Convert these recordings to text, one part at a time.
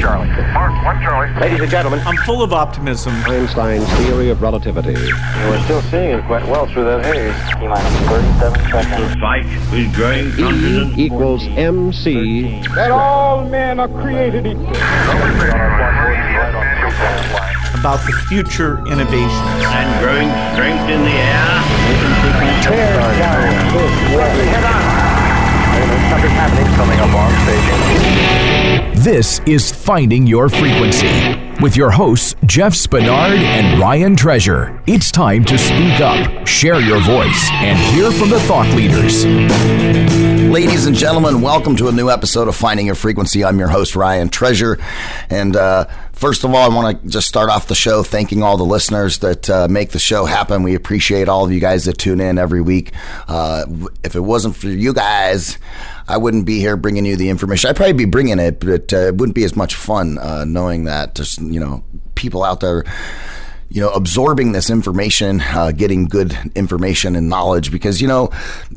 Charlie. Mark, one Charlie. Ladies and gentlemen, I'm full of optimism. Einstein's theory of relativity. And we're still seeing it quite well through that haze. T minus 37 seconds. fight with growing E confidence. equals MC. That all men are created equal. About the future innovations. and growing strength in the air. Something happening coming up on station. This is Finding Your Frequency with your hosts, Jeff Spinard and Ryan Treasure. It's time to speak up, share your voice, and hear from the thought leaders. Ladies and gentlemen, welcome to a new episode of Finding Your Frequency. I'm your host, Ryan Treasure. And uh, first of all, I want to just start off the show thanking all the listeners that uh, make the show happen. We appreciate all of you guys that tune in every week. Uh, if it wasn't for you guys, I wouldn't be here bringing you the information. I'd probably be bringing it, but uh, it wouldn't be as much fun uh, knowing that there's, you know, people out there you know, absorbing this information, uh, getting good information and knowledge because, you know,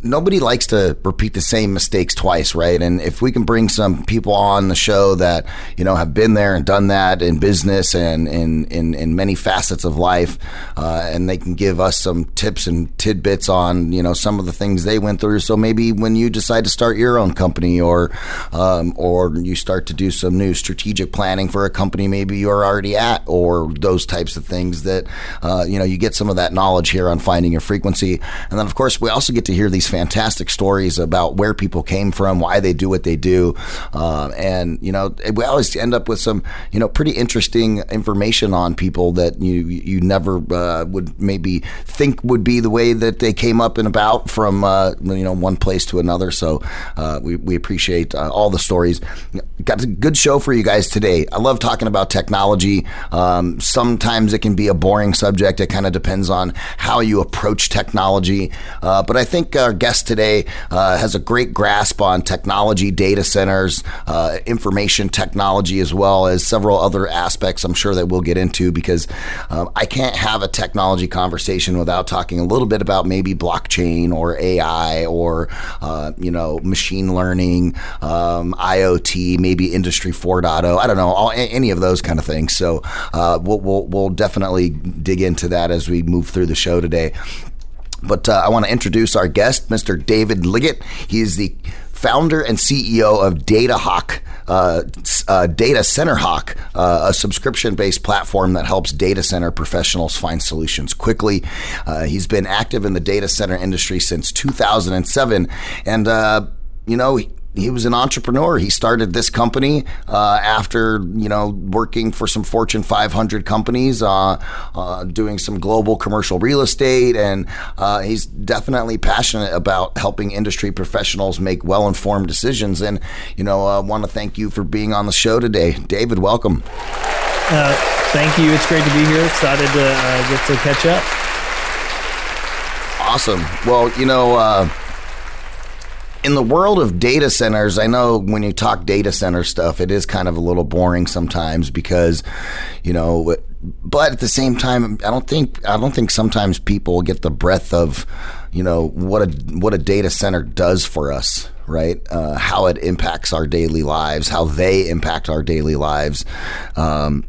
nobody likes to repeat the same mistakes twice, right? And if we can bring some people on the show that, you know, have been there and done that in business and in, in, in many facets of life, uh, and they can give us some tips and tidbits on, you know, some of the things they went through. So maybe when you decide to start your own company or, um, or you start to do some new strategic planning for a company maybe you're already at or those types of things that uh, you know you get some of that knowledge here on finding your frequency. And then of course we also get to hear these fantastic stories about where people came from why they do what they do. Uh, and you know we always end up with some you know pretty interesting information on people that you you never uh, would maybe think would be the way that they came up and about from uh, you know one place to another. So uh, we, we appreciate uh, all the stories. Got a good show for you guys today. I love talking about technology. Um, sometimes it can be a boring subject. It kind of depends on how you approach technology. Uh, but I think our guest today uh, has a great grasp on technology, data centers, uh, information technology, as well as several other aspects I'm sure that we'll get into because um, I can't have a technology conversation without talking a little bit about maybe blockchain or AI or, uh, you know, machine learning, um, IoT, maybe Industry 4.0. I don't know, all, any of those kind of things. So uh, we'll, we'll, we'll definitely dig into that as we move through the show today. But uh, I want to introduce our guest, Mr. David Liggitt. He is the founder and CEO of DataHawk. Uh, uh, Data Center Hawk, uh, a subscription based platform that helps data center professionals find solutions quickly. Uh, he's been active in the data center industry since 2007. And, uh, you know, he was an entrepreneur. He started this company uh, after you know working for some Fortune 500 companies, uh, uh, doing some global commercial real estate, and uh, he's definitely passionate about helping industry professionals make well-informed decisions. And you know, I want to thank you for being on the show today, David. Welcome. Uh, thank you. It's great to be here. Excited to uh, get to catch up. Awesome. Well, you know in the world of data centers, I know when you talk data center stuff, it is kind of a little boring sometimes because, you know, but at the same time, I don't think I don't think sometimes people get the breadth of, you know, what a what a data center does for us, right? Uh, how it impacts our daily lives, how they impact our daily lives. Um,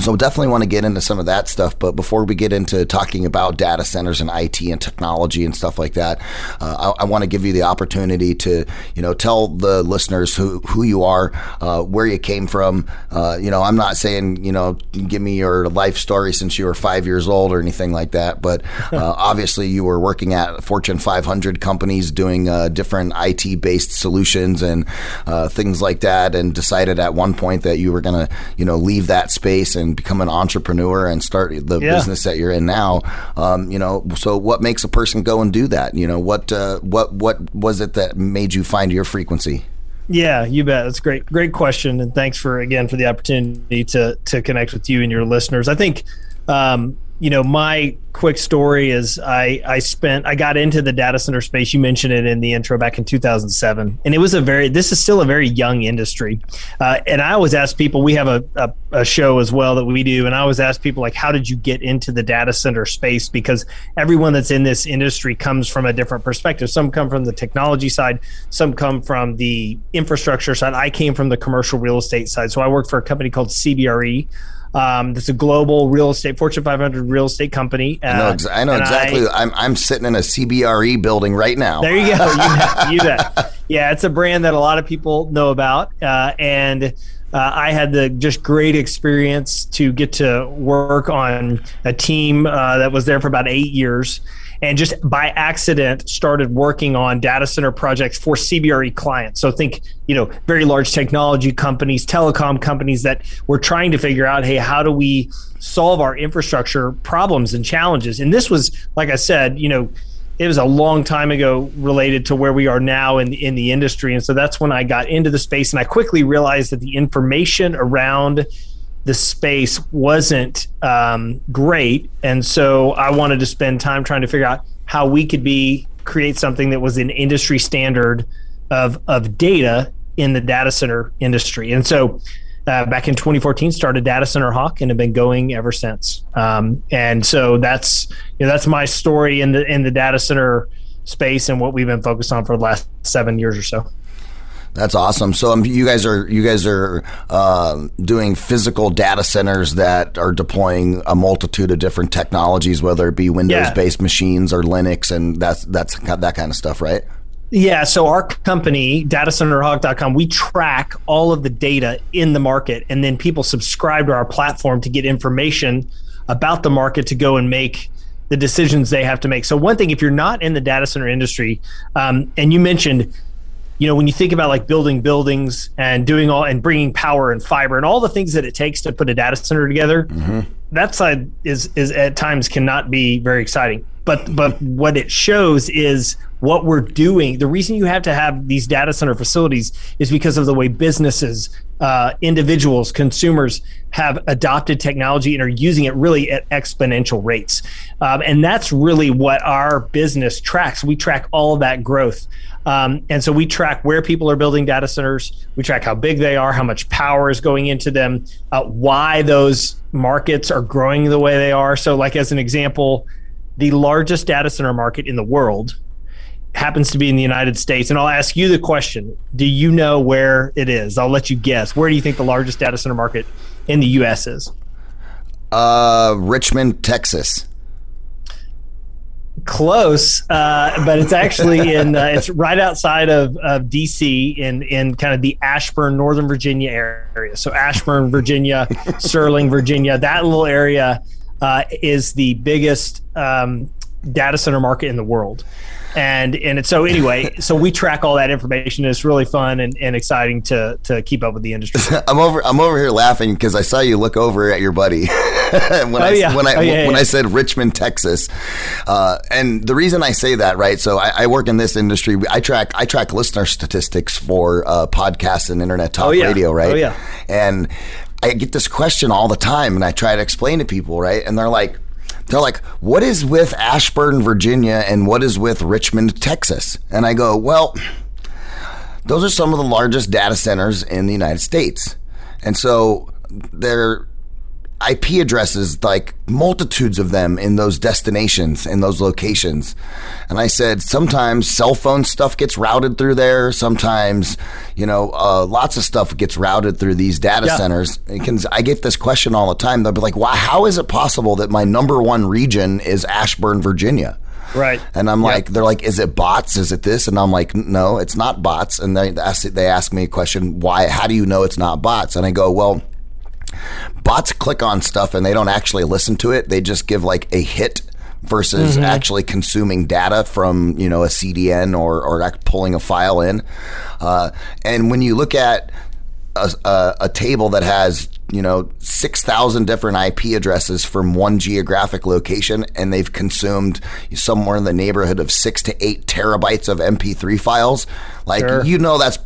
so definitely want to get into some of that stuff. But before we get into talking about data centers and IT and technology and stuff like that, uh, I, I, want to give you the opportunity to, you know, tell the listeners who, who you are, uh, where you came from. Uh, you know, I'm not saying, you know, give me your life story since you were five years old or anything like that. But uh, obviously you were working at Fortune 500 companies doing uh, different IT based solutions and uh, things like that and decided at one point that you were going to, you know, leave that space and become an entrepreneur and start the yeah. business that you're in now. Um, you know, so what makes a person go and do that? You know, what uh, what what was it that made you find your frequency? Yeah, you bet. That's great. Great question, and thanks for again for the opportunity to to connect with you and your listeners. I think um, you know, my quick story is I I spent I got into the data center space. You mentioned it in the intro back in 2007, and it was a very this is still a very young industry. Uh, and I always ask people. We have a, a a show as well that we do, and I always ask people like, how did you get into the data center space? Because everyone that's in this industry comes from a different perspective. Some come from the technology side, some come from the infrastructure side. I came from the commercial real estate side, so I worked for a company called CBRE. Um, it's a global real estate, Fortune 500 real estate company. Uh, I know, ex- I know exactly. I, am I'm sitting in a CBRE building right now. There you go. You bet, you bet. Yeah, it's a brand that a lot of people know about, uh, and uh, I had the just great experience to get to work on a team uh, that was there for about eight years and just by accident started working on data center projects for CBRE clients. So think, you know, very large technology companies, telecom companies that were trying to figure out, hey, how do we solve our infrastructure problems and challenges? And this was, like I said, you know, it was a long time ago related to where we are now in in the industry and so that's when I got into the space and I quickly realized that the information around the space wasn't um, great, and so I wanted to spend time trying to figure out how we could be create something that was an industry standard of of data in the data center industry. And so, uh, back in 2014, started Data Center Hawk and have been going ever since. Um, and so that's you know that's my story in the in the data center space and what we've been focused on for the last seven years or so. That's awesome. So um, you guys are you guys are uh, doing physical data centers that are deploying a multitude of different technologies, whether it be Windows based yeah. machines or Linux, and that's that's that kind of stuff, right? Yeah, so our company, datacenterhawk.com, we track all of the data in the market, and then people subscribe to our platform to get information about the market to go and make the decisions they have to make. So, one thing, if you're not in the data center industry, um, and you mentioned you know, when you think about like building buildings and doing all and bringing power and fiber and all the things that it takes to put a data center together, mm-hmm. that side is is at times cannot be very exciting. But but what it shows is what we're doing. The reason you have to have these data center facilities is because of the way businesses, uh, individuals, consumers have adopted technology and are using it really at exponential rates. Um, and that's really what our business tracks. We track all that growth. Um, and so we track where people are building data centers. We track how big they are, how much power is going into them, uh, why those markets are growing the way they are. So, like as an example, the largest data center market in the world happens to be in the United States. And I'll ask you the question: Do you know where it is? I'll let you guess. Where do you think the largest data center market in the U.S. is? Uh, Richmond, Texas close, uh, but it's actually in uh, it's right outside of, of DC in in kind of the Ashburn, Northern Virginia area. So Ashburn, Virginia, Sterling, Virginia, that little area uh, is the biggest um, data center market in the world and and so anyway, so we track all that information. It's really fun and, and exciting to to keep up with the industry. I'm over I'm over here laughing because I saw you look over at your buddy when oh, I yeah. when I oh, yeah, when yeah. I said Richmond, Texas, uh, and the reason I say that right. So I, I, work in this industry. I track I track listener statistics for uh, podcasts and internet talk oh, radio, right? Oh yeah, and I get this question all the time, and I try to explain to people, right? And they're like they're like, what is with Ashburn, Virginia, and what is with Richmond, Texas? And I go, well, those are some of the largest data centers in the United States. And so they're IP addresses, like multitudes of them in those destinations, in those locations. And I said, sometimes cell phone stuff gets routed through there. Sometimes, you know, uh, lots of stuff gets routed through these data yeah. centers. Can, I get this question all the time. They'll be like, wow, how is it possible that my number one region is Ashburn, Virginia? Right. And I'm yep. like, they're like, is it bots? Is it this? And I'm like, no, it's not bots. And they ask, they ask me a question, why, how do you know it's not bots? And I go, well, bots click on stuff and they don't actually listen to it. They just give like a hit versus mm-hmm. actually consuming data from you know a CDN or or pulling a file in. Uh, and when you look at a, a, a table that has you know 6,000 different IP addresses from one geographic location and they've consumed somewhere in the neighborhood of 6 to 8 terabytes of MP3 files like sure. you know that's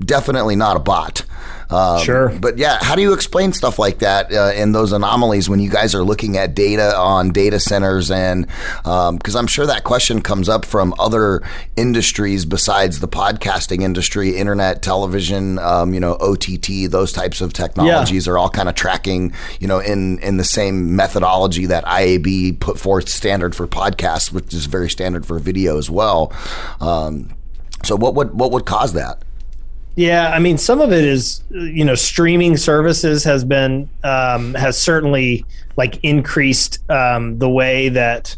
definitely not a bot Um, Sure. But yeah, how do you explain stuff like that uh, and those anomalies when you guys are looking at data on data centers? And because I'm sure that question comes up from other industries besides the podcasting industry, internet, television, um, you know, OTT, those types of technologies are all kind of tracking, you know, in in the same methodology that IAB put forth standard for podcasts, which is very standard for video as well. Um, so what would what would cause that? Yeah, I mean, some of it is, you know, streaming services has been um, has certainly like increased um, the way that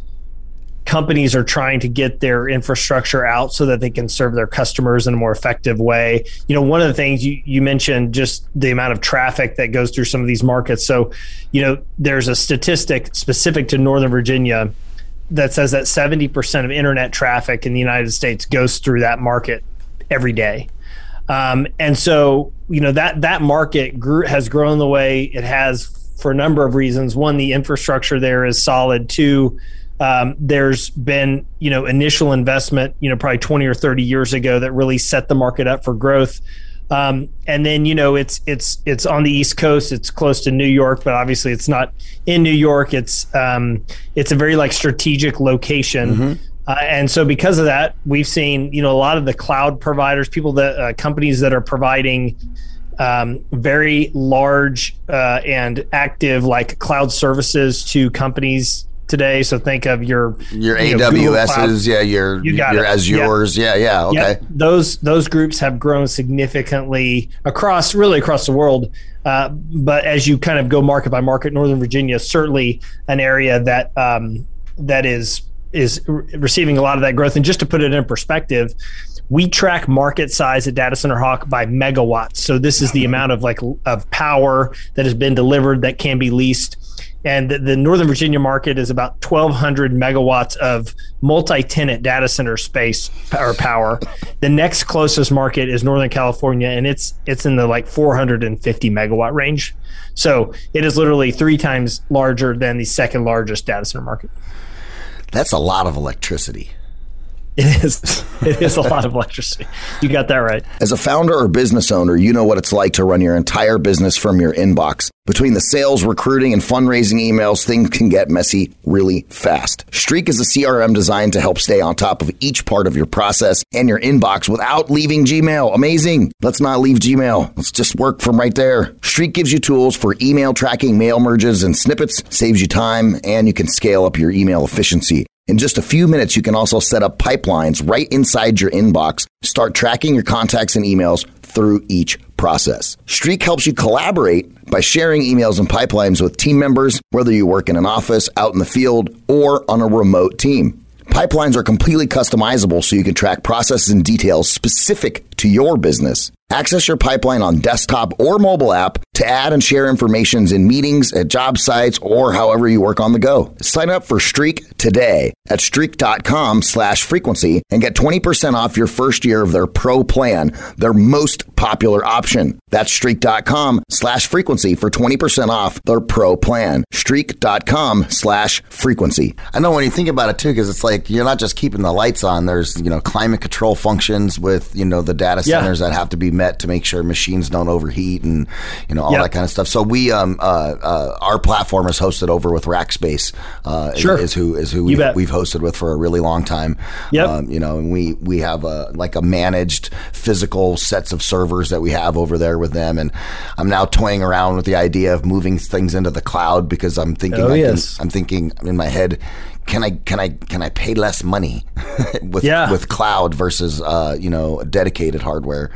companies are trying to get their infrastructure out so that they can serve their customers in a more effective way. You know, one of the things you, you mentioned just the amount of traffic that goes through some of these markets. So, you know, there's a statistic specific to Northern Virginia that says that 70% of internet traffic in the United States goes through that market every day. Um, and so, you know, that that market grew, has grown the way it has for a number of reasons. One, the infrastructure there is solid. Two, um, there's been, you know, initial investment, you know, probably 20 or 30 years ago that really set the market up for growth. Um, and then you know it's it's it's on the East Coast. It's close to New York, but obviously it's not in New York. It's um, it's a very like strategic location. Mm-hmm. Uh, and so because of that, we've seen you know a lot of the cloud providers, people that uh, companies that are providing um, very large uh, and active like cloud services to companies today. So think of your Your you know, AWSs, yeah, your You got your it. Azures, yeah, yeah, okay. Yep. Those those groups have grown significantly across really across the world. Uh, but as you kind of go market by market, Northern Virginia is certainly an area that um, that is is re- receiving a lot of that growth. And just to put it in perspective, we track market size at Data Center Hawk by megawatts. So this is the amount of like of power that has been delivered that can be leased. And the, the Northern Virginia market is about 1,200 megawatts of multi-tenant data center space or power. The next closest market is Northern California, and it's it's in the like 450 megawatt range. So it is literally three times larger than the second largest data center market. That's a lot of electricity. It is. It is a lot of electricity. You got that right. As a founder or business owner, you know what it's like to run your entire business from your inbox. Between the sales, recruiting, and fundraising emails, things can get messy really fast. Streak is a CRM designed to help stay on top of each part of your process and your inbox without leaving Gmail. Amazing. Let's not leave Gmail. Let's just work from right there. Streak gives you tools for email tracking, mail merges, and snippets, saves you time, and you can scale up your email efficiency. In just a few minutes, you can also set up pipelines right inside your inbox. Start tracking your contacts and emails through each process. Streak helps you collaborate by sharing emails and pipelines with team members, whether you work in an office, out in the field, or on a remote team. Pipelines are completely customizable so you can track processes and details specific to your business. Access your pipeline on desktop or mobile app to add and share informations in meetings, at job sites, or however you work on the go. Sign up for Streak today at streak.com slash frequency and get 20% off your first year of their pro plan, their most popular option. That's streak.com slash frequency for 20% off their pro plan. Streak.com slash frequency. I know when you think about it too, because it's like you're not just keeping the lights on. There's, you know, climate control functions with, you know, the data Yeah. centers that have to be met to make sure machines don't overheat and, you know, all Yep. that kind of stuff. So we, um, uh, uh, our platform is hosted over with Rackspace, uh, Sure. is, who, is who we've, we've hosted with for a really long time. Yep. Um, you know, and we, we have a, like a managed physical sets of servers that we have over there with them. And I'm now toying around with the idea of moving things into the cloud because I'm thinking, Oh, I yes. can, I'm thinking in my head, can I can I can I pay less money with Yeah. with cloud versus uh, you know dedicated hardware?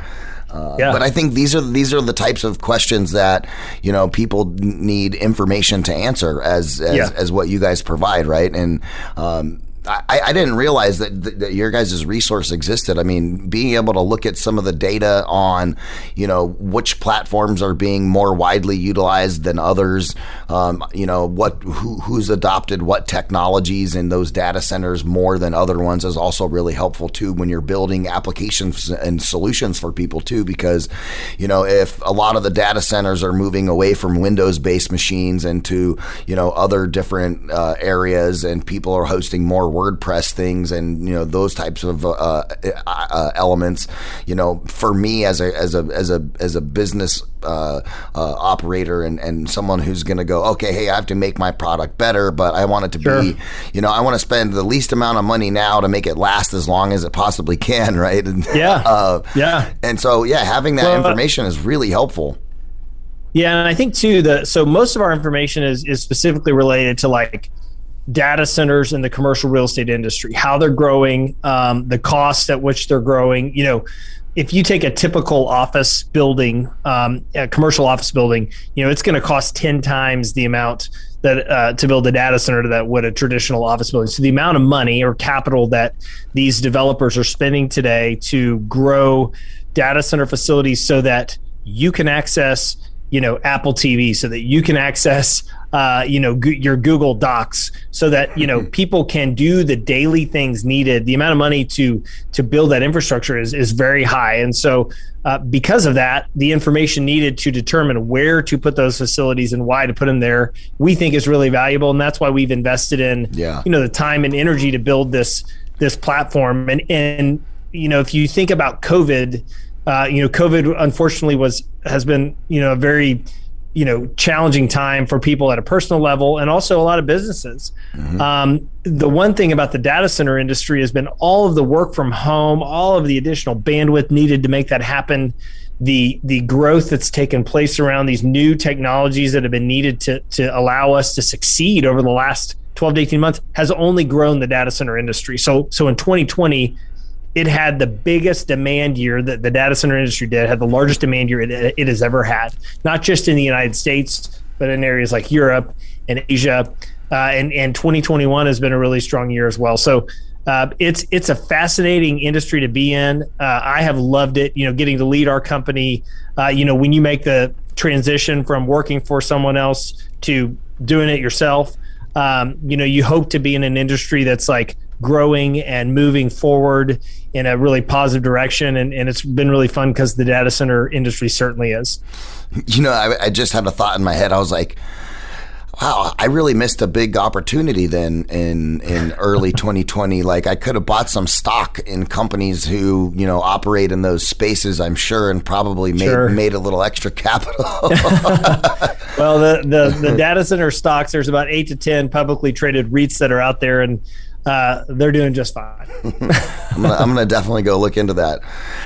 Uh, Yeah. But I think these are these are the types of questions that you know people need information to answer as as, Yeah. as what you guys provide, right? And um, I, I didn't realize that, that, your guys' resource existed. I mean, being able to look at some of the data on, you know, which platforms are being more widely utilized than others, um, you know, what who, who's adopted what technologies in those data centers more than other ones is also really helpful too when you're building applications and solutions for people too. Because, you know, if a lot of the data centers are moving away from Windows-based machines into, you know, other different uh, areas, and people are hosting more WordPress things and you know those types of uh, uh, uh, elements. You know, for me as a as a as a as a business uh, uh, operator and and someone who's going to go, okay, hey, I have to make my product better, but I want it to Sure. be, you know, I want to spend the least amount of money now to make it last as long as it possibly can, right? And, Yeah. uh, Yeah. and so yeah, having that Well, information is really helpful. Yeah, and I think too the so most of our information is is specifically related to like data centers in the commercial real estate industry, how they're growing, um, the cost at which they're growing. You know, if you take a typical office building, um, a commercial office building, you know, it's going to cost ten times the amount that uh, to build a data center that would a traditional office building. So the amount of money or capital that these developers are spending today to grow data center facilities so that you can access you know apple tv so that you can access uh, you know your google docs so that you know people can do the daily things needed. The amount of money to to build that infrastructure is is very high. And so uh, because of that the information needed to determine where to put those facilities and why to put them there we think is really valuable. And that's why we've invested in Yeah. you know the time and energy to build this this platform. And and you know if you think about covid uh, you know covid unfortunately was has been you know a very you know challenging time for people at a personal level and also a lot of businesses. Um, the one thing about the data center industry has been all of the work from home all of the additional bandwidth needed to make that happen the the growth that's taken place around these new technologies that have been needed to to allow us to succeed over the last 12 to 18 months has only grown the data center industry. So so in 2020 it had the biggest demand year that the data center industry did, had the largest demand year it, it has ever had, not just in the United States, but in areas like Europe and Asia. Uh, and, and 2021 has been a really strong year as well. So uh, it's it's a fascinating industry to be in. Uh, I have loved it. You know, getting to lead our company. Uh, you know, when you make the transition from working for someone else to doing it yourself, um, you know, you hope to be in an industry that's like growing and moving forward in a really positive direction. And, and it's been really fun because the data center industry certainly is. You know, I, I just had a thought in my head. I was like, wow, I really missed a big opportunity then in in early 2020. Like I could have bought some stock in companies who you know operate in those spaces. I'm sure, and probably made Sure. made a little extra capital. Well, the, the, the data center stocks, there's about eight to 10 publicly traded REITs that are out there, and uh, they're doing just fine. I'm gonna, I'm gonna definitely go look into that.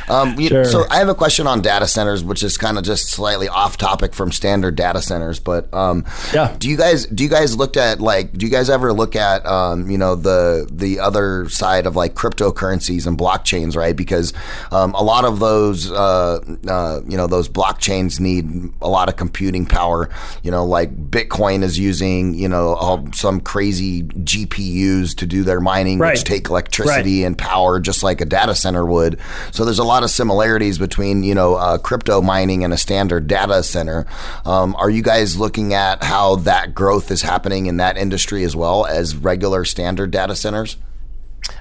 Um, you- Sure. So I have a question on data centers, which is kind of just slightly off topic from standard data centers. But um, Yeah. do you guys do you guys looked at like do you guys ever look at um, you know the the other side of like cryptocurrencies and blockchains, right? Because um, a lot of those uh, uh, you know those blockchains need a lot of computing power. You know, like Bitcoin is using you know all, some crazy GPUs to do their mining, Right. which take electricity and power just like a data center would. So there's a lot of similarities between you know uh, crypto mining and a standard data center. Um, are you guys looking at how that growth is happening in that industry as well as regular standard data centers?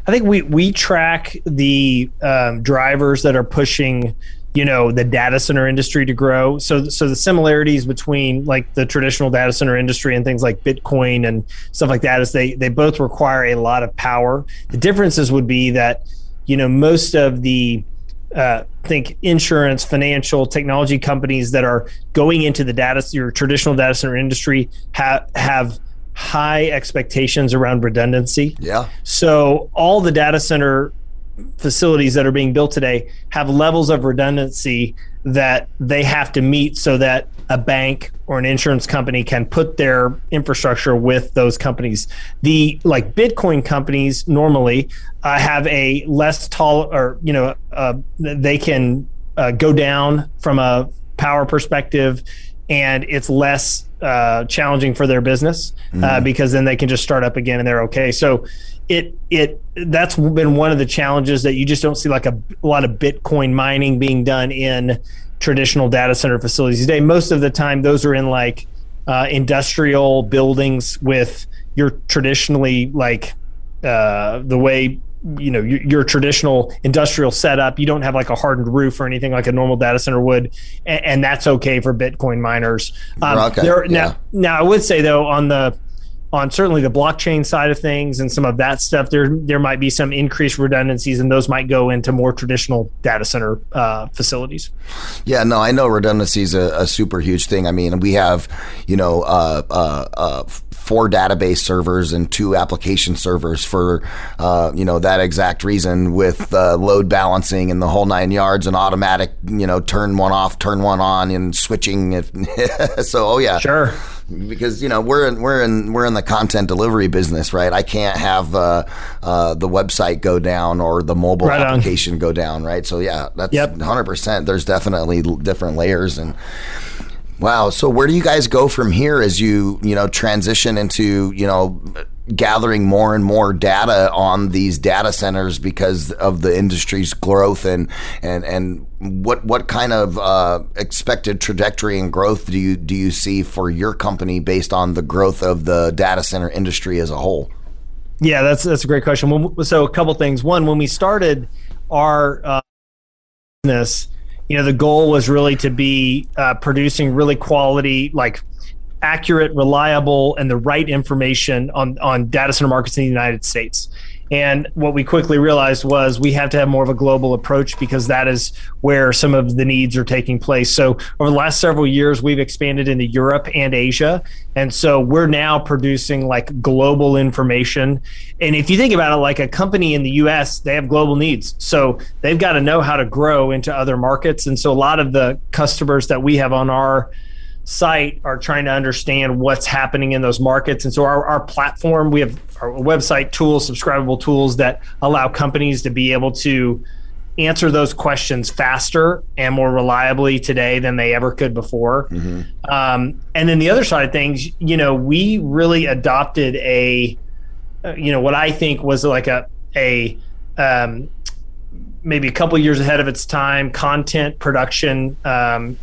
I think we we track the um, drivers that are pushing, you know, the data center industry to grow. So so the similarities between like the traditional data center industry and things like Bitcoin and stuff like that is they they both require a lot of power. The differences would be that, you know, most of the uh, think insurance, financial, technology companies that are going into the data your traditional data center industry have have high expectations around redundancy. Yeah. So all the data center facilities that are being built today have levels of redundancy that they have to meet so that a bank or an insurance company can put their infrastructure with those companies. The like Bitcoin companies normally uh, have a less tall or you know uh, they can uh, go down from a power perspective and it's less uh, challenging for their business uh, because then they can just start up again and they're okay. So it it that's been one of the challenges that you just don't see like a, a lot of Bitcoin mining being done in traditional data center facilities today. Most of the time, those are in like uh, industrial buildings with your traditionally like uh, the way you know your, your traditional industrial setup. You don't have like a hardened roof or anything like a normal data center would, and, and that's okay for Bitcoin miners. Um, Okay, there- yeah. Now, now I would say though on the on certainly the blockchain side of things and some of that stuff, there there might be some increased redundancies, and those might go into more traditional data center uh, facilities. Yeah, no, I know redundancy is a, a, super huge thing. I mean, we have, you know, uh, uh, uh four database servers and two application servers for, uh, you know, that exact reason with uh, load balancing and the whole nine yards and automatic, you know, turn one off, turn one on, and switching. so, oh yeah, sure because you know we're in we're in we're in the content delivery business, right? I can't have uh, uh, the website go down or the mobile right application on. go down, right? So yeah, that's yep. 100%. There's definitely different layers and wow. So where do you guys go from here as you you know transition into you know gathering more and more data on these data centers because of the industry's growth and and and what what kind of uh, expected trajectory and growth do you do you see for your company based on the growth of the data center industry as a whole? Yeah, that's that's a great question. So a couple things. One, when we started our uh, business, you know, the goal was really to be uh, producing really quality like accurate, reliable, and the right information on, on data center markets in the United States. And what we quickly realized was we have to have more of a global approach because that is where some of the needs are taking place. So, over the last several years, we've expanded into Europe and Asia. And so, we're now producing like global information. And if you think about it, like a company in the US, they have global needs. So, they've got to know how to grow into other markets. And so, a lot of the customers that we have on our site are trying to understand what's happening in those markets. And so our, our platform, we have our website tools, subscribable tools that allow companies to be able to answer those questions faster and more reliably today than they ever could before. Mm-hmm. Um, and then the other side of things, you know, we really adopted a, uh, you know, what I think was like a, a, um, maybe a couple years ahead of its time content production um,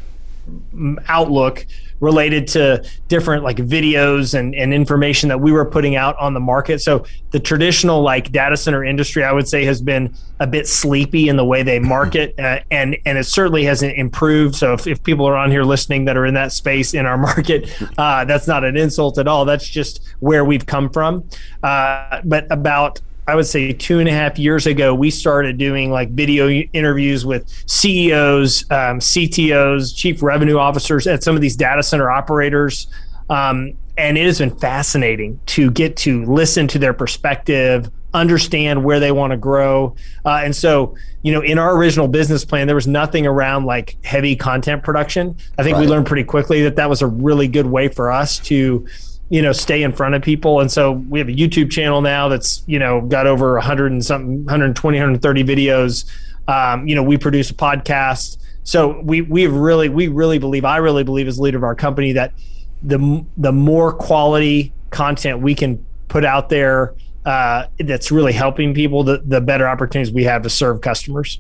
outlook related to different like videos and, and information that we were putting out on the market. So the traditional like data center industry, I would say, has been a bit sleepy in the way they market, uh, and and it certainly hasn't improved. So if, if people are on here listening that are in that space in our market, uh, that's not an insult at all. That's just where we've come from. Uh, but about I would say two and a half years ago, we started doing like video interviews with CEOs, um, CTOs, chief revenue officers at some of these data center operators. Um, and it has been fascinating to get to listen to their perspective, understand where they want to grow. Uh, and so, you know, in our original business plan, there was nothing around like heavy content production. I think right. we learned pretty quickly that that was a really good way for us to you know stay in front of people. And so we have a youtube channel now that's you know got over 100 and something 120 130 videos. Um, you know we produce a podcast. So we we really we really believe i really believe as leader of our company that the the more quality content we can put out there uh, that's really helping people the, the better opportunities we have to serve customers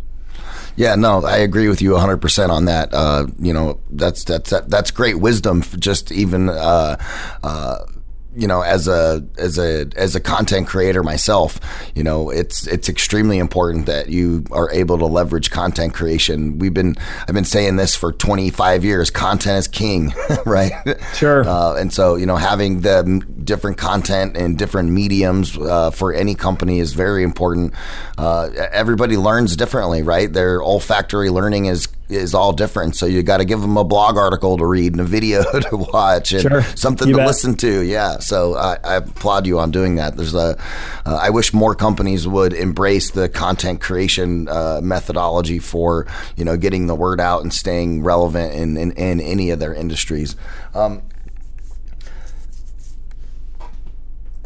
yeah, no, I agree with you 100% on that. Uh, you know, that's that's that's great wisdom just even uh, uh, you know as a as a as a content creator myself you know it's it's extremely important that you are able to leverage content creation. We've been i've been saying this for 25 years content is king right? Sure. Uh, and so you know having the different content and different mediums uh, for any company is very important. Uh, everybody learns differently right? Their olfactory learning is is all different. So you got to give them a blog article to read and a video to watch and sure. something you to bet. listen to. Yeah. So I, I, applaud you on doing that. There's a. Uh, I wish more companies would embrace the content creation uh, methodology for you know getting the word out and staying relevant in in, in any of their industries. Um,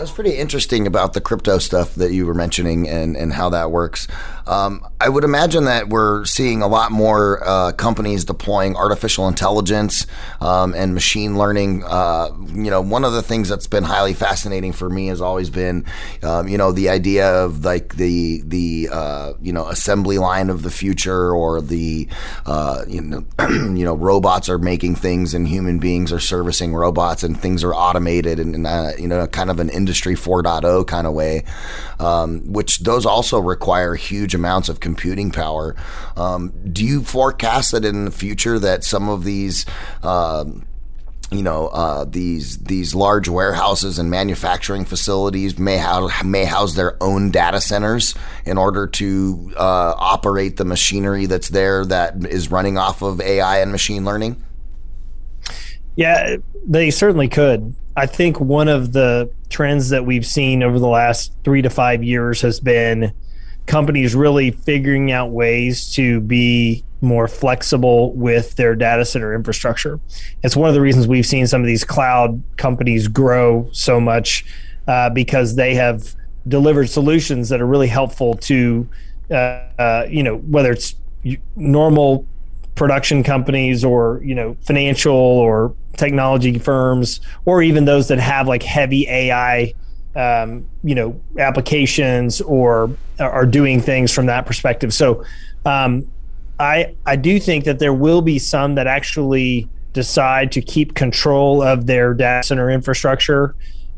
was pretty interesting about the crypto stuff that you were mentioning and, and how that works. Um, I would imagine that we're seeing a lot more uh, companies deploying artificial intelligence um, and machine learning. Uh, you know, one of the things that's been highly fascinating for me has always been, um, you know, the idea of like the the uh, you know assembly line of the future or the uh, you know you know robots are making things and human beings are servicing robots and things are automated and, and uh, you know kind of an industry 4.0 kind of way, um, which those also require huge amounts of computing power. Um, do you forecast that in the future that some of these um, you know uh, these these large warehouses and manufacturing facilities may have may house their own data centers in order to uh, operate the machinery that's there that is running off of AI and machine learning? Yeah, they certainly could. I think one of the trends that we've seen over the last three to five years has been companies really figuring out ways to be more flexible with their data center infrastructure. It's one of the reasons we've seen some of these cloud companies grow so much uh, because they have delivered solutions that are really helpful to, uh, uh, you know, whether it's normal production companies or you know financial or technology firms or even those that have like heavy AI um, you know applications or are doing things from that perspective. So um, I I do think that there will be some that actually decide to keep control of their data center infrastructure,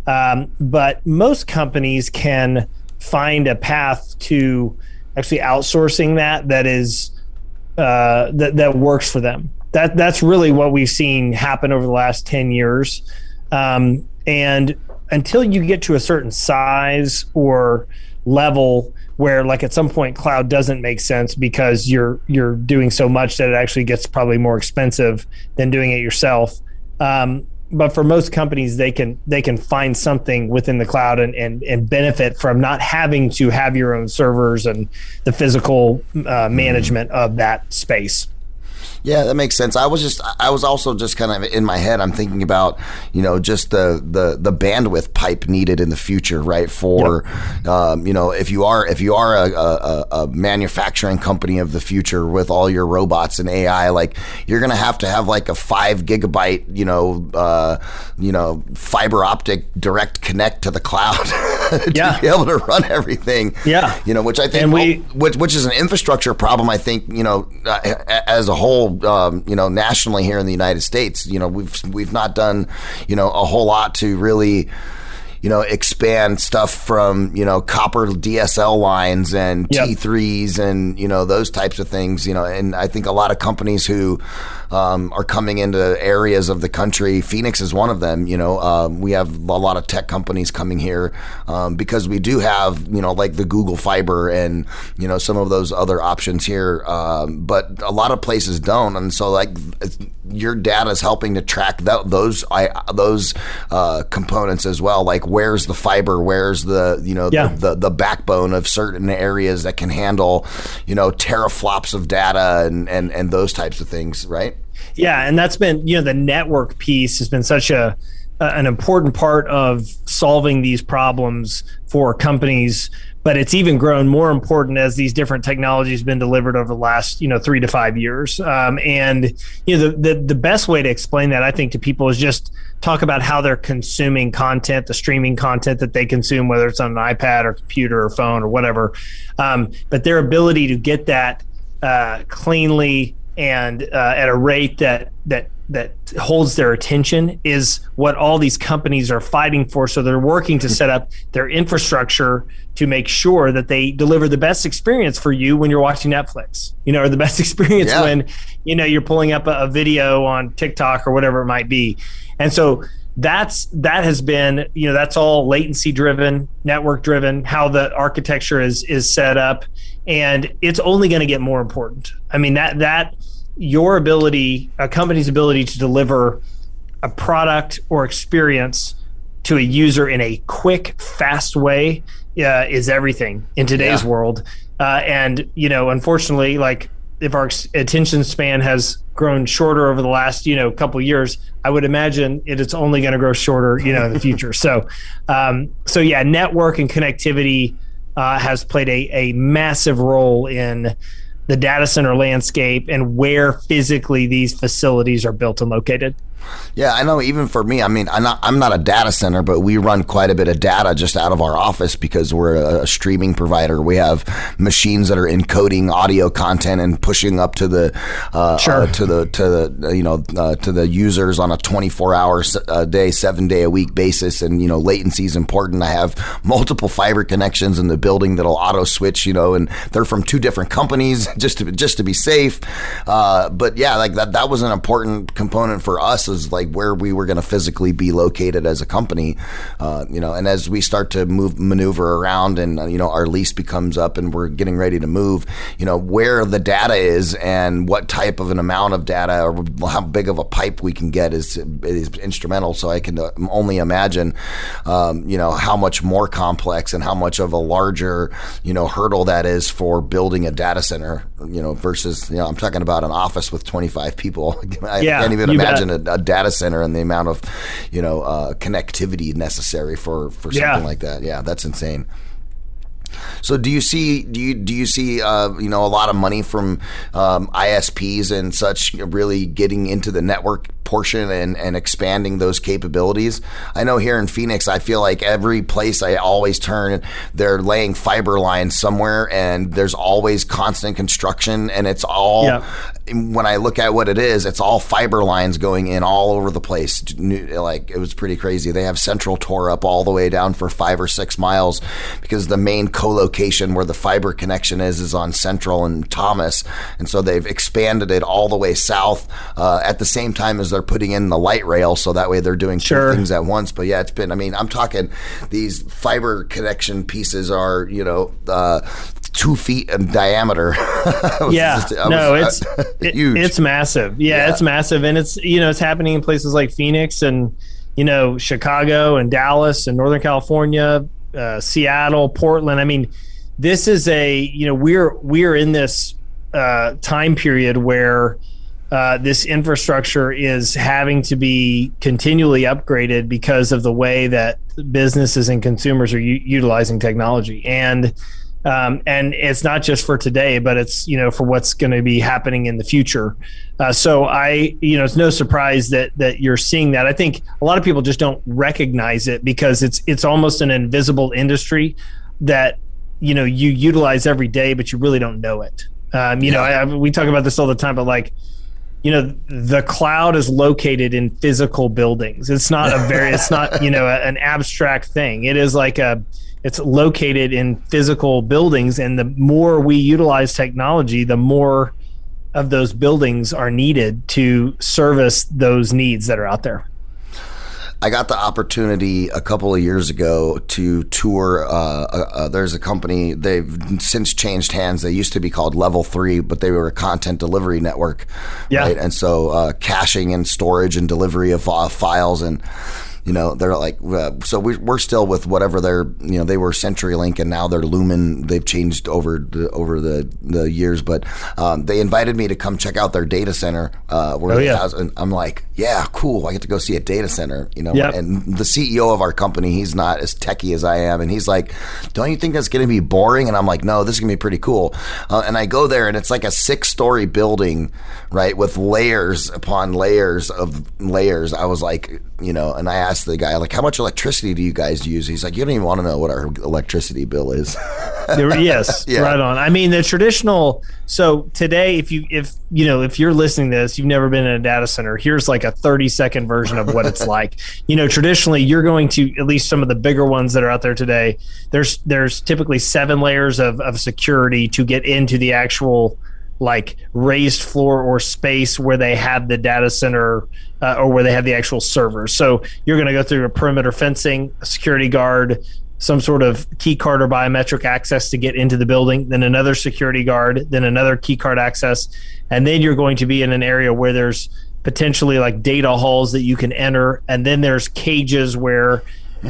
um, but most companies can find a path to actually outsourcing that that is uh, that that works for them. That that's really what we've seen happen over the last ten years, um, and until you get to a certain size or level where like at some point cloud doesn't make sense because you're you're doing so much that it actually gets probably more expensive than doing it yourself. Um, but for most companies they can they can find something within the cloud and, and and benefit from not having to have your own servers and the physical uh, management of that space yeah, that makes sense. I was just, I was also just kind of in my head. I'm thinking about, you know, just the the the bandwidth pipe needed in the future, right? For, yep. um, you know, if you are if you are a, a, a, manufacturing company of the future with all your robots and AI, like you're gonna have to have like a five gigabyte, you know, uh, you know, fiber optic direct connect to the cloud to yeah. be able to run everything. Yeah, you know, which I think, we, which which is an infrastructure problem. I think, you know, uh, as a whole um, you know, nationally here in the United States. You know, we've we've not done, you know, a whole lot to really you know, expand stuff from, you know, copper DSL lines and yep. T3s and, you know, those types of things, you know, and I think a lot of companies who um, are coming into areas of the country, Phoenix is one of them, you know, um, we have a lot of tech companies coming here um, because we do have, you know, like the Google Fiber and, you know, some of those other options here. Um, but a lot of places don't. And so, like, your data is helping to track that, those, I, those uh, components as well. Like, where's the fiber, where's the you know yeah. the, the, the backbone of certain areas that can handle you know teraflops of data and and and those types of things, right? Yeah, and that's been you know the network piece has been such a an important part of solving these problems for companies but it's even grown more important as these different technologies have been delivered over the last you know three to five years. Um, and you know the, the, the best way to explain that i think to people is just talk about how they're consuming content the streaming content that they consume whether it's on an ipad or computer or phone or whatever. Um, but their ability to get that uh, cleanly and uh, at a rate that that that holds their attention is what all these companies are fighting for. So they're working to set up their infrastructure to make sure that they deliver the best experience for you when you're watching Netflix, you know, or the best experience yeah. when, you know, you're pulling up a, a video on TikTok or whatever it might be. And so that's that has been you know that's all latency driven network driven how the architecture is is set up and it's only going to get more important i mean that that your ability, a company's ability to deliver a product or experience to a user in a quick, fast way uh, is everything in today's yeah. world. Uh, and you know, unfortunately, like if our attention span has grown shorter over the last you know couple years, I would imagine it, it's only going to grow shorter, you know, in the future. so, um, so yeah, network and connectivity uh, has played a, a massive role in the data center landscape and where physically these facilities are built and located. Yeah, I know. Even for me, I mean, I'm not, I'm not a data center, but we run quite a bit of data just out of our office because we're a, a streaming provider. We have machines that are encoding audio content and pushing up to the uh, uh sure. uh, to the to the you know uh, to the users on a 24 hour a day, seven day a week basis. And you know, latency is important. I have multiple fiber connections in the building that'll auto switch. You know, and they're from two different companies just to just to be safe. Uh, but yeah, like that that was an important component for us versus like where we were going to physically be located as a company. Uh, you know, and as we start to move maneuver around, and you know our lease becomes up, and we're getting ready to move. You know where the data is and what type of an amount of data or how big of a pipe we can get is is instrumental. So I can uh, only imagine, um, you know, how much more complex and how much of a larger you know hurdle that is for building a data center. You know, versus you know I'm talking about an office with 25 people. I Yeah, can't even imagine a, a data center and the amount of, you know, uh, connectivity necessary for for something Yeah. like that. Yeah, that's insane. So do you see do you do you see uh, you know a lot of money from um, ISPs and such really getting into the network portion and, and expanding those capabilities? I know here in Phoenix, I feel like every place I always turn, they're laying fiber lines somewhere, and there's always constant construction, and it's all Yeah. when I look at what it is, it's all fiber lines going in all over the place. Like it was pretty crazy. They have Central tore up all the way down for five or six miles because the main co-location where the fiber connection is is on Central and Thomas, and so they've expanded it all the way south uh, at the same time as they're putting in the light rail, so that way they're doing Sure. two things at once. But yeah, it's been. I mean, I'm talking these fiber connection pieces are you know. Uh, Two feet in diameter. Yeah just- no was, it's uh, it- huge. it's massive yeah, Yeah. it's massive and it's you know it's happening in places like phoenix and you know chicago and dallas and northern california uh, seattle portland i mean this is a you know we're we're in this uh, time period where uh, this infrastructure is having to be continually upgraded because of the way that businesses and consumers are u- utilizing technology and um, and it's not just for today, but it's you know for what's going to be happening in the future. Uh, so I, you know, it's no surprise that that you're seeing that. I think a lot of people just don't recognize it because it's it's almost an invisible industry that you know you utilize every day, but you really don't know it. Um, you know, I, I- we talk about this all the time, but like you know the cloud is located in physical buildings. It's not a very it's not you know a- an abstract thing. It is like a it's located in physical buildings and the more we utilize technology the more of those buildings are needed to service those needs that are out there I got the opportunity a couple of years ago to tour. Uh, uh, there's a company they've since changed hands. They used to be called Level Three, but they were a content delivery network, Yeah. right? And so uh, caching and storage and delivery of uh, files and. You know, they're like, uh, so we, we're still with whatever they're, you know, they were CenturyLink and now they're Lumen. They've changed over the, over the, the years, but um, they invited me to come check out their data center. Uh, where Oh, yeah. and I'm like, yeah, cool. I get to go see a data center, you know. Yep. And the CEO of our company, he's not as techie as I am, and he's like, "Don't you think that's going to be boring?" And I'm like, "No, this is going to be pretty cool." Uh, and I go there, and it's like a six-story building, right, with layers upon layers of layers. I was like, you know, and I asked the guy, like, "How much electricity do you guys use?" He's like, "You don't even want to know what our electricity bill is." Yes, Yeah. right on. I mean, the traditional. So today, if you if you know if you're listening to this, you've never been in a data center. Here's like a 30 second version of what it's like. You know, traditionally, you're going to at least some of the bigger ones that are out there today. There's there's typically seven layers of of security to get into the actual like raised floor or space where they have the data center uh, or where they have the actual servers. So you're going to go through a perimeter fencing, a security guard, some sort of key card or biometric access to get into the building, then another security guard, then another key card access, and then you're going to be in an area where there's potentially like data halls that you can enter, and then there's cages where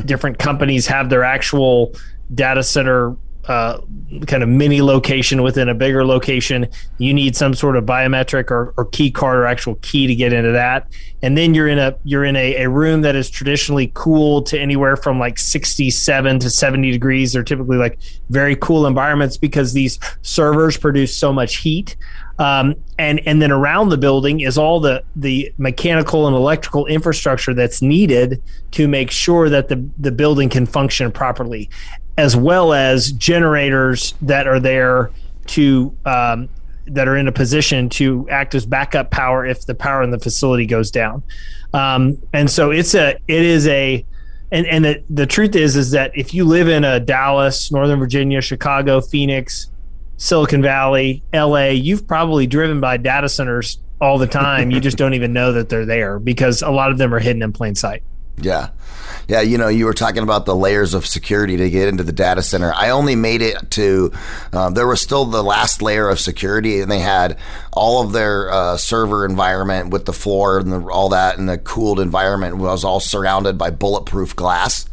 different companies have their actual data center uh, kind of mini location within a bigger location. You need some sort of biometric or, or key card or actual key to get into that. And then you're in a you're in a, a room that is traditionally cool to anywhere from like 67 to 70 degrees. They're typically like very cool environments because these servers produce so much heat. Um, and and then around the building is all the the mechanical and electrical infrastructure that's needed to make sure that the the building can function properly, as well as generators that are there to um, that are in a position to act as backup power if the power in the facility goes down. Um, and so it's a it is a and and the, the truth is is that if you live in a Dallas, Northern Virginia, Chicago, Phoenix, Silicon Valley, LA, you've probably driven by data centers all the time. you just don't even know that they're there because a lot of them are hidden in plain sight. Yeah. Yeah, you know, you were talking about the layers of security to get into the data center. I only made it to, uh, there was still the last layer of security, and they had all of their uh, server environment with the floor and the, all that, and the cooled environment was all surrounded by bulletproof glass.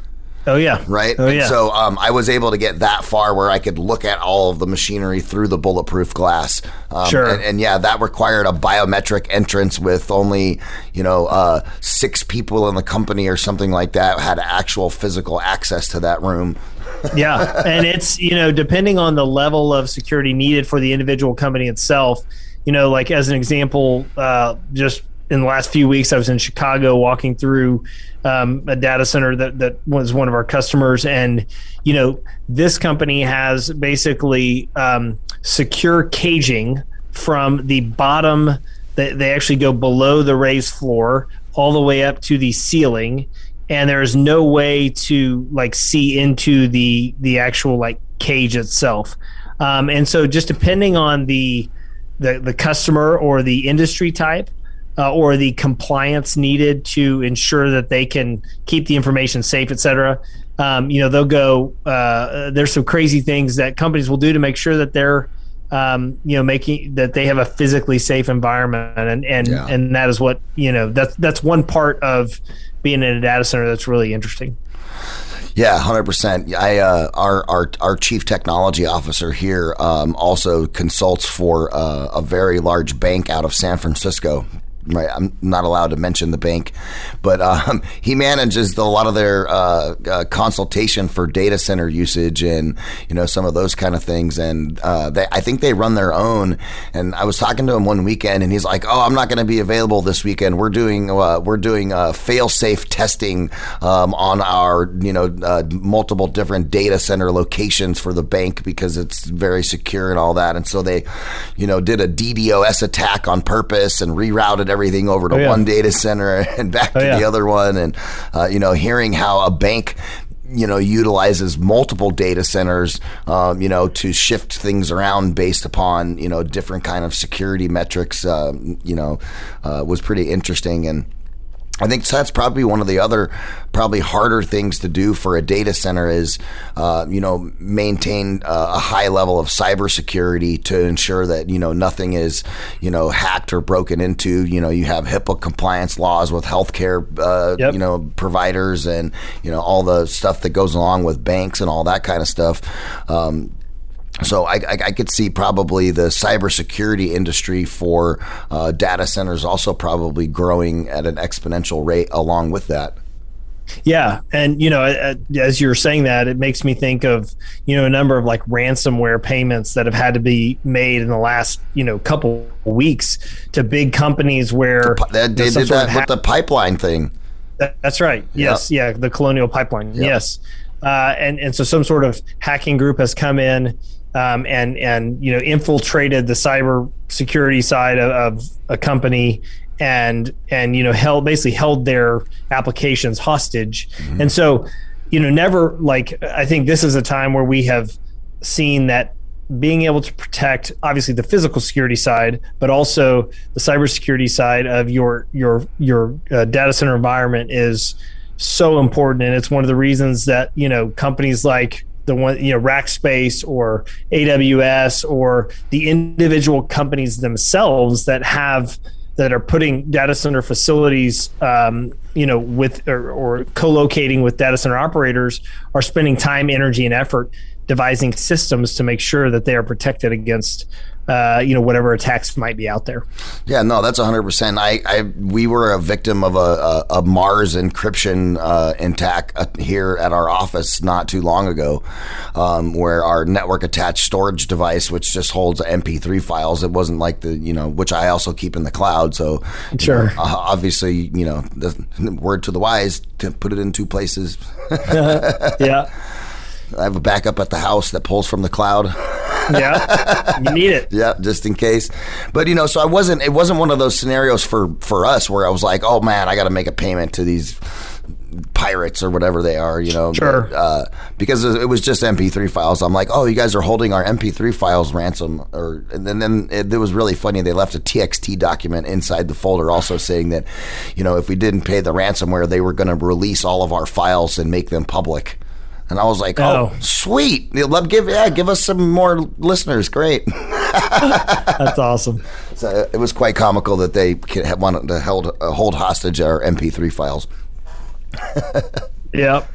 Oh yeah, right. Oh yeah. And so um, I was able to get that far where I could look at all of the machinery through the bulletproof glass. Um, Sure. And, and yeah, that required a biometric entrance with only you know uh, six people in the company or something like that had actual physical access to that room. yeah, and it's you know depending on the level of security needed for the individual company itself. You know, like as an example, uh, just in the last few weeks, I was in Chicago walking through um, a data center that that was one of our customers, and you know this company has basically um, secure caging from the bottom. They, they actually go below the raised floor all the way up to the ceiling. And there is no way to like see into the the actual like cage itself. Um, and so just depending on the the, the customer or the industry type uh, or the compliance needed to ensure that they can keep the information safe et cetera um, you know they'll go uh, there's some crazy things that companies will do to make sure that they're um, you know making that they have a physically safe environment and and Yeah. and that is what you know that's that's one part of being in a data center that's really interesting Yeah, hundred percent. I uh, our our our chief technology officer here um, also consults for uh, a very large bank out of San Francisco. Right, I'm not allowed to mention the bank, but um, he manages the, a lot of their uh, uh, consultation for data center usage and you know some of those kind of things. And uh, they, I think they run their own. And I was talking to him one weekend, and he's like, "Oh, I'm not going to be available this weekend. We're doing uh, we're doing uh, fail safe testing um, on our you know uh, multiple different data center locations for the bank because it's very secure and all that. And so they, you know, did a DDoS attack on purpose and rerouted everything over to Oh, yeah. one data center and back Oh, to yeah. the other one. And uh, you know, hearing how a bank. You know, utilizes multiple data centers, um, you know, to shift things around based upon you know different kind of security metrics. Um, you know, uh, was pretty interesting and. I think that's probably one of the other, probably harder things to do for a data center is, uh, you know, maintain uh, a high level of cybersecurity to ensure that you know nothing is, you know, hacked or broken into. You know, you have HIPAA compliance laws with healthcare, uh, Yep. you know, providers and you know all the stuff that goes along with banks and all that kind of stuff. Um, so I, I, I could see probably the cybersecurity industry for uh, data centers also probably growing at an exponential rate along with that. Yeah, and you know, as you're saying that, it makes me think of you know a number of like ransomware payments that have had to be made in the last you know couple weeks to big companies where They, they did that with the pipeline thing. That's right. Yes. Yeah. The Colonial Pipeline. Yep. Yes. Uh, and and so some sort of hacking group has come in um, and and you know infiltrated the cyber security side of, of a company and and you know held basically held their applications hostage. And so you know never like I think this is a time where we have seen that being able to protect obviously the physical security side, but also the cybersecurity side of your your your uh, data center environment is so important, and it's one of the reasons that you know companies like the one you know Rackspace or AWS or the individual companies themselves that have that are putting data center facilities, um, you know, with or, or co-locating with data center operators are spending time, energy, and effort devising systems to make sure that they are protected against, uh, you know, whatever attacks might be out there. Yeah, no, that's hundred percent. I, I, we were a victim of a, a, a Mars encryption uh, attack uh, here at our office not too long ago, um, where our network attached storage device, which just holds MP3 files, it wasn't like the you know, which I also keep in the cloud. So you Sure. know, uh, obviously, you know, the word to the wise to put it in two places. yeah. I have a backup at the house that pulls from the cloud. Yeah, you need it. yeah, just in case. But you know, so I wasn't. It wasn't one of those scenarios for for us where I was like, oh man, I got to make a payment to these pirates or whatever they are, you know. Sure. Uh, because it was just MP3 files. I'm like, oh, you guys are holding our MP3 files ransom, or and then, then it, it was really funny. They left a TXT document inside the folder, also saying that, you know, if we didn't pay the ransomware, they were going to release all of our files and make them public. And I was like, oh, Oh. sweet. Let give yeah, give us some more listeners. Great. That's awesome. So it was quite comical that they wanted to hold uh, hold hostage our MP3 files. Yep.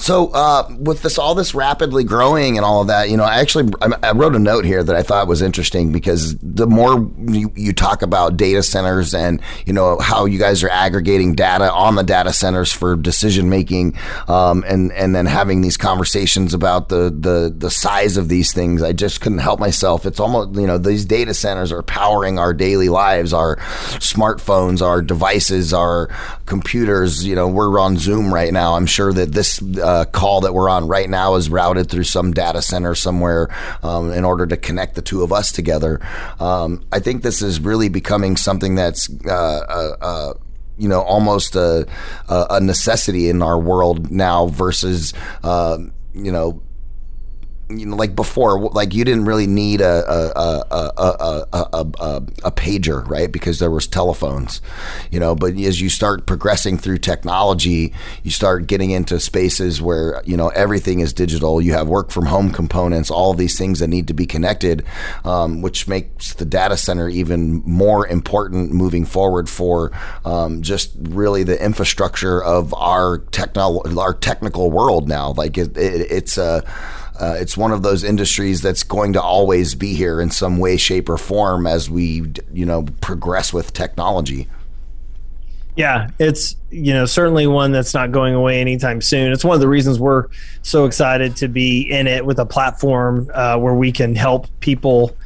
So uh, with this all this rapidly growing and all of that, you know, I actually I, wrote a note here that I thought was interesting because the more you, you talk about data centers and you know how you guys are aggregating data on the data centers for decision making, um, and and then having these conversations about the the the size of these things, I just couldn't help myself. It's almost you know these data centers are powering our daily lives, our smartphones, our devices, our computers. You know, we're on Zoom right now. I'm sure that this uh, call that we're on right now is routed through some data center somewhere um, in order to connect the two of us together. Um, I think this is really becoming something that's. Uh, uh, uh, you know, almost a, a necessity in our world now versus, uh, you know, you know, like before, like you didn't really need a a a a a, a, a, pager, right? Because there was telephones, you know. But as you start progressing through technology, you start getting into spaces where you know everything is digital. You have work from home components, all these things that need to be connected, um, which makes the data center even more important moving forward for um, just really the infrastructure of our techno our technical world now. Like it, it, it's a uh, it's one of those industries that's going to always be here in some way, shape, or form as we, you know, progress with technology. Yeah, it's you know certainly one that's not going away anytime soon. It's one of the reasons we're so excited to be in it with a platform uh, where we can help people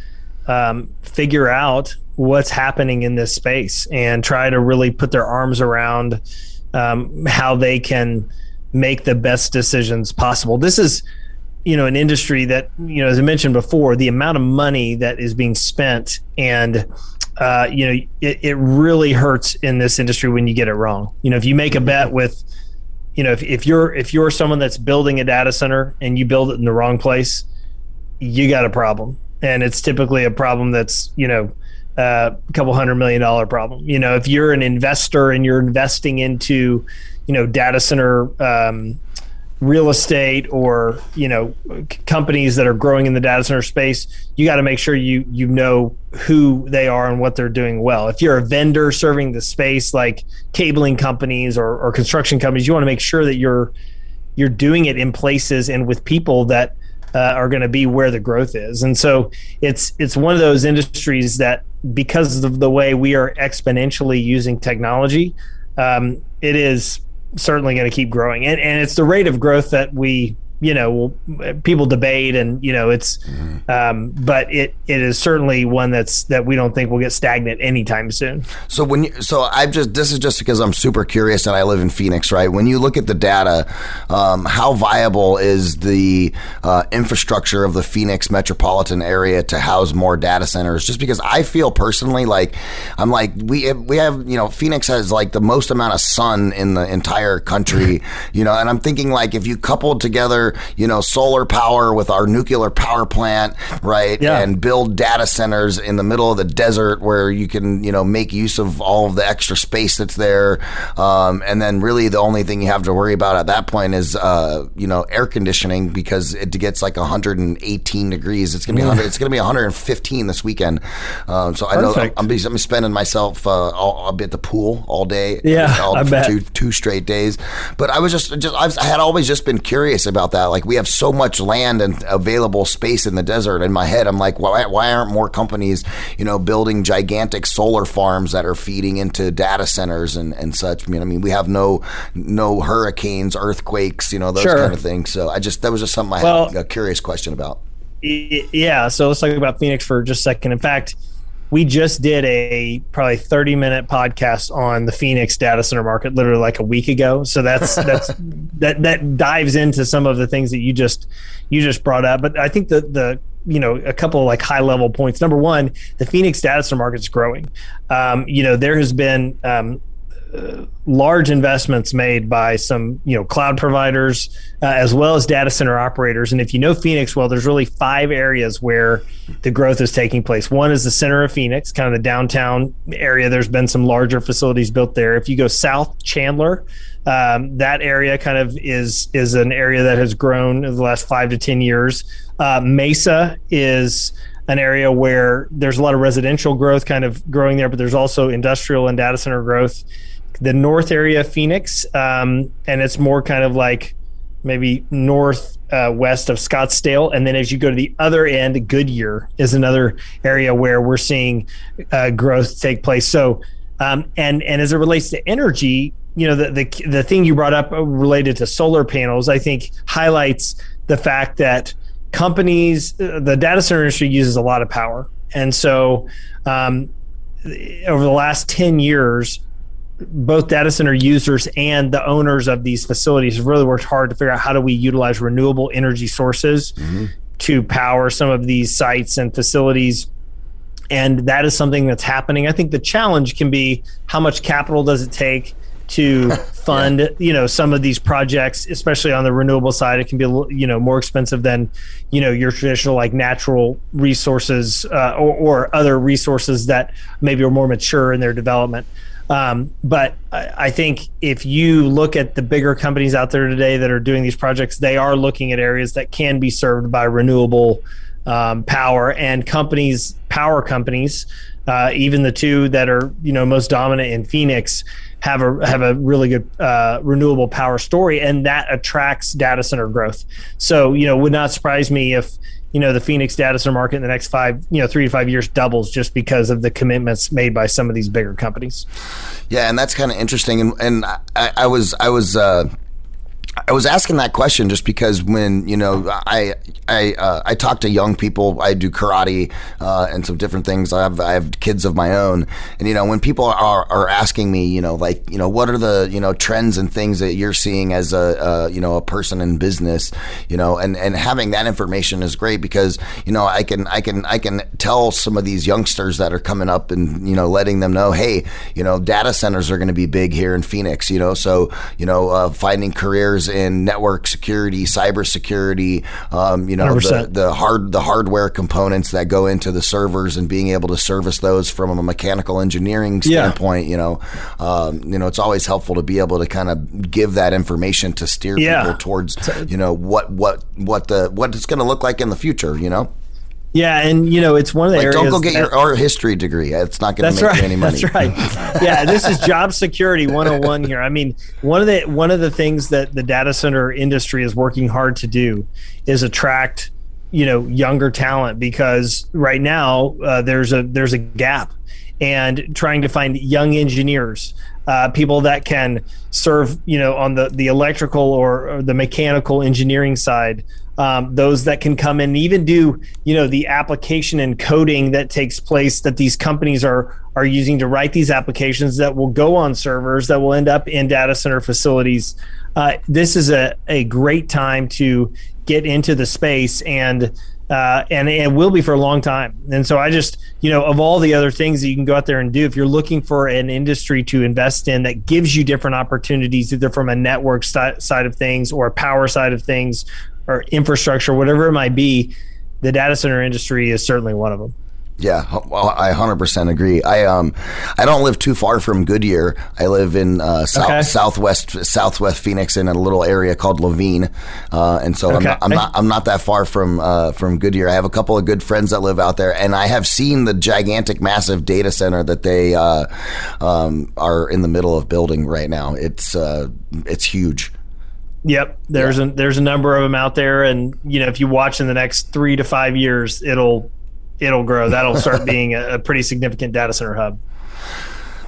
um, figure out what's happening in this space and try to really put their arms around um, how they can make the best decisions possible. This is you know an industry that you know as i mentioned before the amount of money that is being spent and uh, you know it, it really hurts in this industry when you get it wrong. You know if you make a bet with you know if, if you're if you're someone that's building a data center and you build it in the wrong place you got a problem. And it's typically a problem that's you know uh, a couple hundred million dollar problem. You know if you're an investor and you're investing into you know data center um, real estate or you know companies that are growing in the data center space you got to make sure you you know who they are and what they're doing well. If you're a vendor serving the space like cabling companies or, or construction companies you want to make sure that you're you're doing it in places and with people that uh, are going to be where the growth is. And so it's it's one of those industries that because of the way we are exponentially using technology um, it is certainly going to keep growing. And, and it's the rate of growth that we you know people debate and you know it's um, but it it is certainly one that's that we don't think will get stagnant anytime soon So when you, so I've just this is just because I'm super curious and I live in Phoenix, right? When you look at the data, um, how viable is the uh, infrastructure of the Phoenix metropolitan area to house more data centers? Just because I feel personally like I'm like we we have you know Phoenix has like the most amount of sun in the entire country, you know, and I'm thinking like if you coupled together you know solar power with our nuclear power plant, right, Yeah. and build data centers in the middle of the desert where you can, you know, make use of all of the extra space that's there. Um, and then really the only thing you have to worry about at that point is, uh, you know, air conditioning because it gets like 118 degrees. It's going to be 100, it's going to be 115 this weekend. Um, so I know I'm, I'm, spending myself, uh, all, I'll be at the pool all day. Yeah, all, I bet. Two, two straight days. But I was just, just I've, I had always just been curious about that. Like we have so much land and available space in the desert. In my head, I'm like, why, why aren't more companies, you know, building gigantic solar farms that are feeding into data centers and, and such? I mean, I mean, we have no no hurricanes, earthquakes, you know, those Sure. kind of things. So I just that was just something I Well- had a curious question about. Yeah so let's talk about phoenix for just a second in fact we just did a probably 30 minute podcast on the Phoenix data center market literally like a week ago. So that's that's that that dives into some of the things that you just you just brought up. But I think the the you know a couple of like high level points. Number one, the Phoenix data center market is growing. Um, you know there has been um, large investments made by some you know cloud providers uh, as well as data center operators. And if you know phoenix well there's really five areas where the growth is taking place. One is the center of phoenix kind of the downtown area. There's been some larger facilities built there. If you go south chandler um, that area kind of is is an area that has grown in the last five to ten years. Uh, mesa is an area where there's a lot of residential growth kind of growing there, but there's also industrial and data center growth the north area of Phoenix, um, and it's more kind of like maybe north uh, west of Scottsdale, and then as you go to the other end, Goodyear is another area where we're seeing uh, growth take place. So, um, and and as it relates to energy, you know, the, the the thing you brought up related to solar panels, I think highlights the fact that companies, uh, the data center industry uses a lot of power, and so. Um, over the last 10 years, both data center users and the owners of these facilities have really worked hard to figure out how do we utilize renewable energy sources mm-hmm. to power some of these sites and facilities and that is something that's happening i think the challenge can be how much capital does it take to fund yeah. you know some of these projects especially on the renewable side it can be you know more expensive than you know your traditional like natural resources uh, or, or other resources that maybe are more mature in their development um, but I, I, think if you look at the bigger companies out there today that are doing these projects, they are looking at areas that can be served by renewable um, power and companies, power companies, uh, even the two that are you know most dominant in Phoenix have a have a really good uh, renewable power story, and that attracts data center growth. So you know, would not surprise me if you know the Phoenix data center market in the next five, you know, three to five years doubles just because of the commitments made by some of these bigger companies. Yeah, and that's kind of interesting. And and I, I was I was uh, I was asking that question just because when you know I I uh, I talk to young people, I do karate uh, and some different things. I have I have kids of my own, and you know when people are, are asking me, you know, like you know what are the you know trends and things that you're seeing as a, a you know a person in business, you know, and and having that information is great because you know I can I can I can tell some of these youngsters that are coming up and you know letting them know, hey, you know, data centers are going to be big here in Phoenix, you know, so you know uh, finding careers in network security, cybersecurity, um, you know, the, the, hard the hardware components that go into the servers and being able to service those from a mechanical engineering standpoint. Yeah. You know, um, you know, it's always helpful to be able to kind of give that information to steer yeah. people towards, you know, what what what the what it's going to look like in the future. You know. Yeah, and you know it's one of the like, areas. Don't go get that, your art history degree. It's not going to make right, you any money. That's right. yeah, this is job security 101 here. I mean, one of the one of the things that the data center industry is working hard to do is attract you know younger talent because right now uh, there's a there's a gap and trying to find young engineers uh, people that can serve you know on the the electrical or, or the mechanical engineering side um, those that can come in and even do you know the application and coding that takes place that these companies are are using to write these applications that will go on servers that will end up in data center facilities uh, this is a, a great time to get into the space and uh, and it will be for a long time. And so I just, you know, of all the other things that you can go out there and do, if you're looking for an industry to invest in that gives you different opportunities, either from a network side of things or a power side of things or infrastructure, whatever it might be, the data center industry is certainly one of them. Yeah, I 100% agree. I um I don't live too far from Goodyear. I live in uh, south, okay. southwest southwest Phoenix in a little area called Laveen, uh, and so okay. I'm, not, I'm not I'm not that far from uh, from Goodyear. I have a couple of good friends that live out there, and I have seen the gigantic, massive data center that they uh, um, are in the middle of building right now. It's uh, it's huge. Yep, there's yeah. a there's a number of them out there, and you know if you watch in the next three to five years, it'll it'll grow. That'll start being a, a pretty significant data center hub.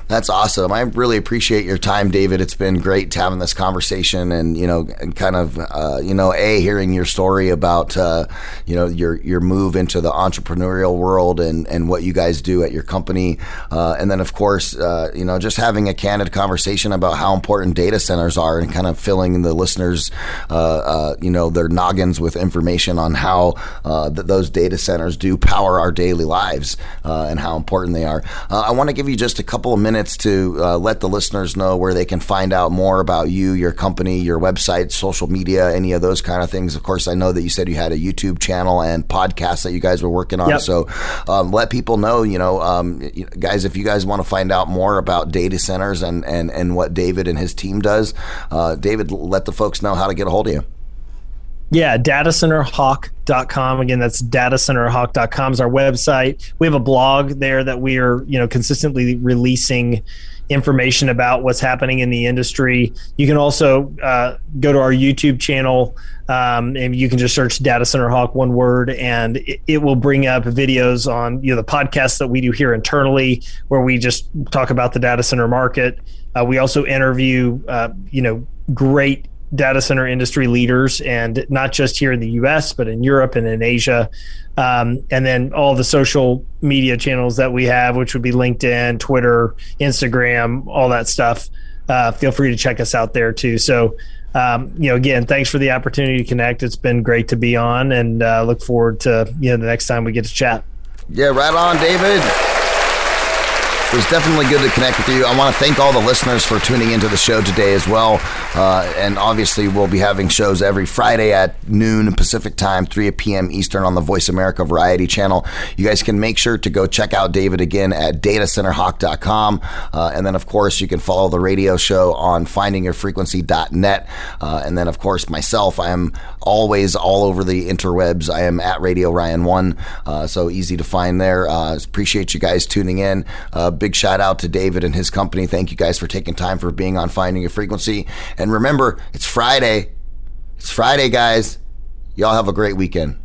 That's awesome. I really appreciate your time, David. It's been great having this conversation, and you know, kind of, uh, you know, a hearing your story about, uh, you know, your your move into the entrepreneurial world and and what you guys do at your company, uh, and then of course, uh, you know, just having a candid conversation about how important data centers are, and kind of filling the listeners, uh, uh, you know, their noggins with information on how th- those data centers do power our daily lives and how important they are. I want to give you just a couple of minutes minutes to uh, let the listeners know where they can find out more about you, your company, your website, social media, any of those kind of things. Of course, I know that you said you had a YouTube channel and podcast that you guys were working on. Yep. So um, let people know, you know, um, guys, if you guys want to find out more about data centers and, and, and what David and his team does, uh, David, let the folks know how to get a hold of you. Yeah, datacenterhawk.com. Again, that's datacenterhawk.com is our website. We have a blog there that we are, you know, consistently releasing information about what's happening in the industry. You can also uh, go to our YouTube channel um, and you can just search Data Center Hawk one word and it, it, will bring up videos on you know the podcasts that we do here internally where we just talk about the data center market. Uh, we also interview uh, you know great data center industry leaders, and not just here in the U.S. but in Europe and in Asia, um, and then all the social media channels that we have, which would be LinkedIn, Twitter, Instagram, all that stuff. Uh, feel free to check us out there too. So. Um, you know, again, thanks for the opportunity to connect. It's been great to be on, and uh, look forward to you know the next time we get to chat. Yeah, right on, David. It was definitely good to connect with you. I want to thank all the listeners for tuning into the show today as well. Uh, and obviously, we'll be having shows every Friday at noon Pacific time, 3 p.m. Eastern on the Voice America Variety channel. You guys can make sure to go check out David again at datacenterhawk.com. Uh, and then, of course, you can follow the radio show on findingyourfrequency.net. Uh, and then, of course, myself, I am always all over the interwebs. I am at Radio Ryan 1, uh, so easy to find there. Uh, appreciate you guys tuning in. Big shout out to David and his company. Thank you guys for taking time for being on Finding a Frequency. And remember, it's Friday. It's Friday, guys. Y'all have a great weekend.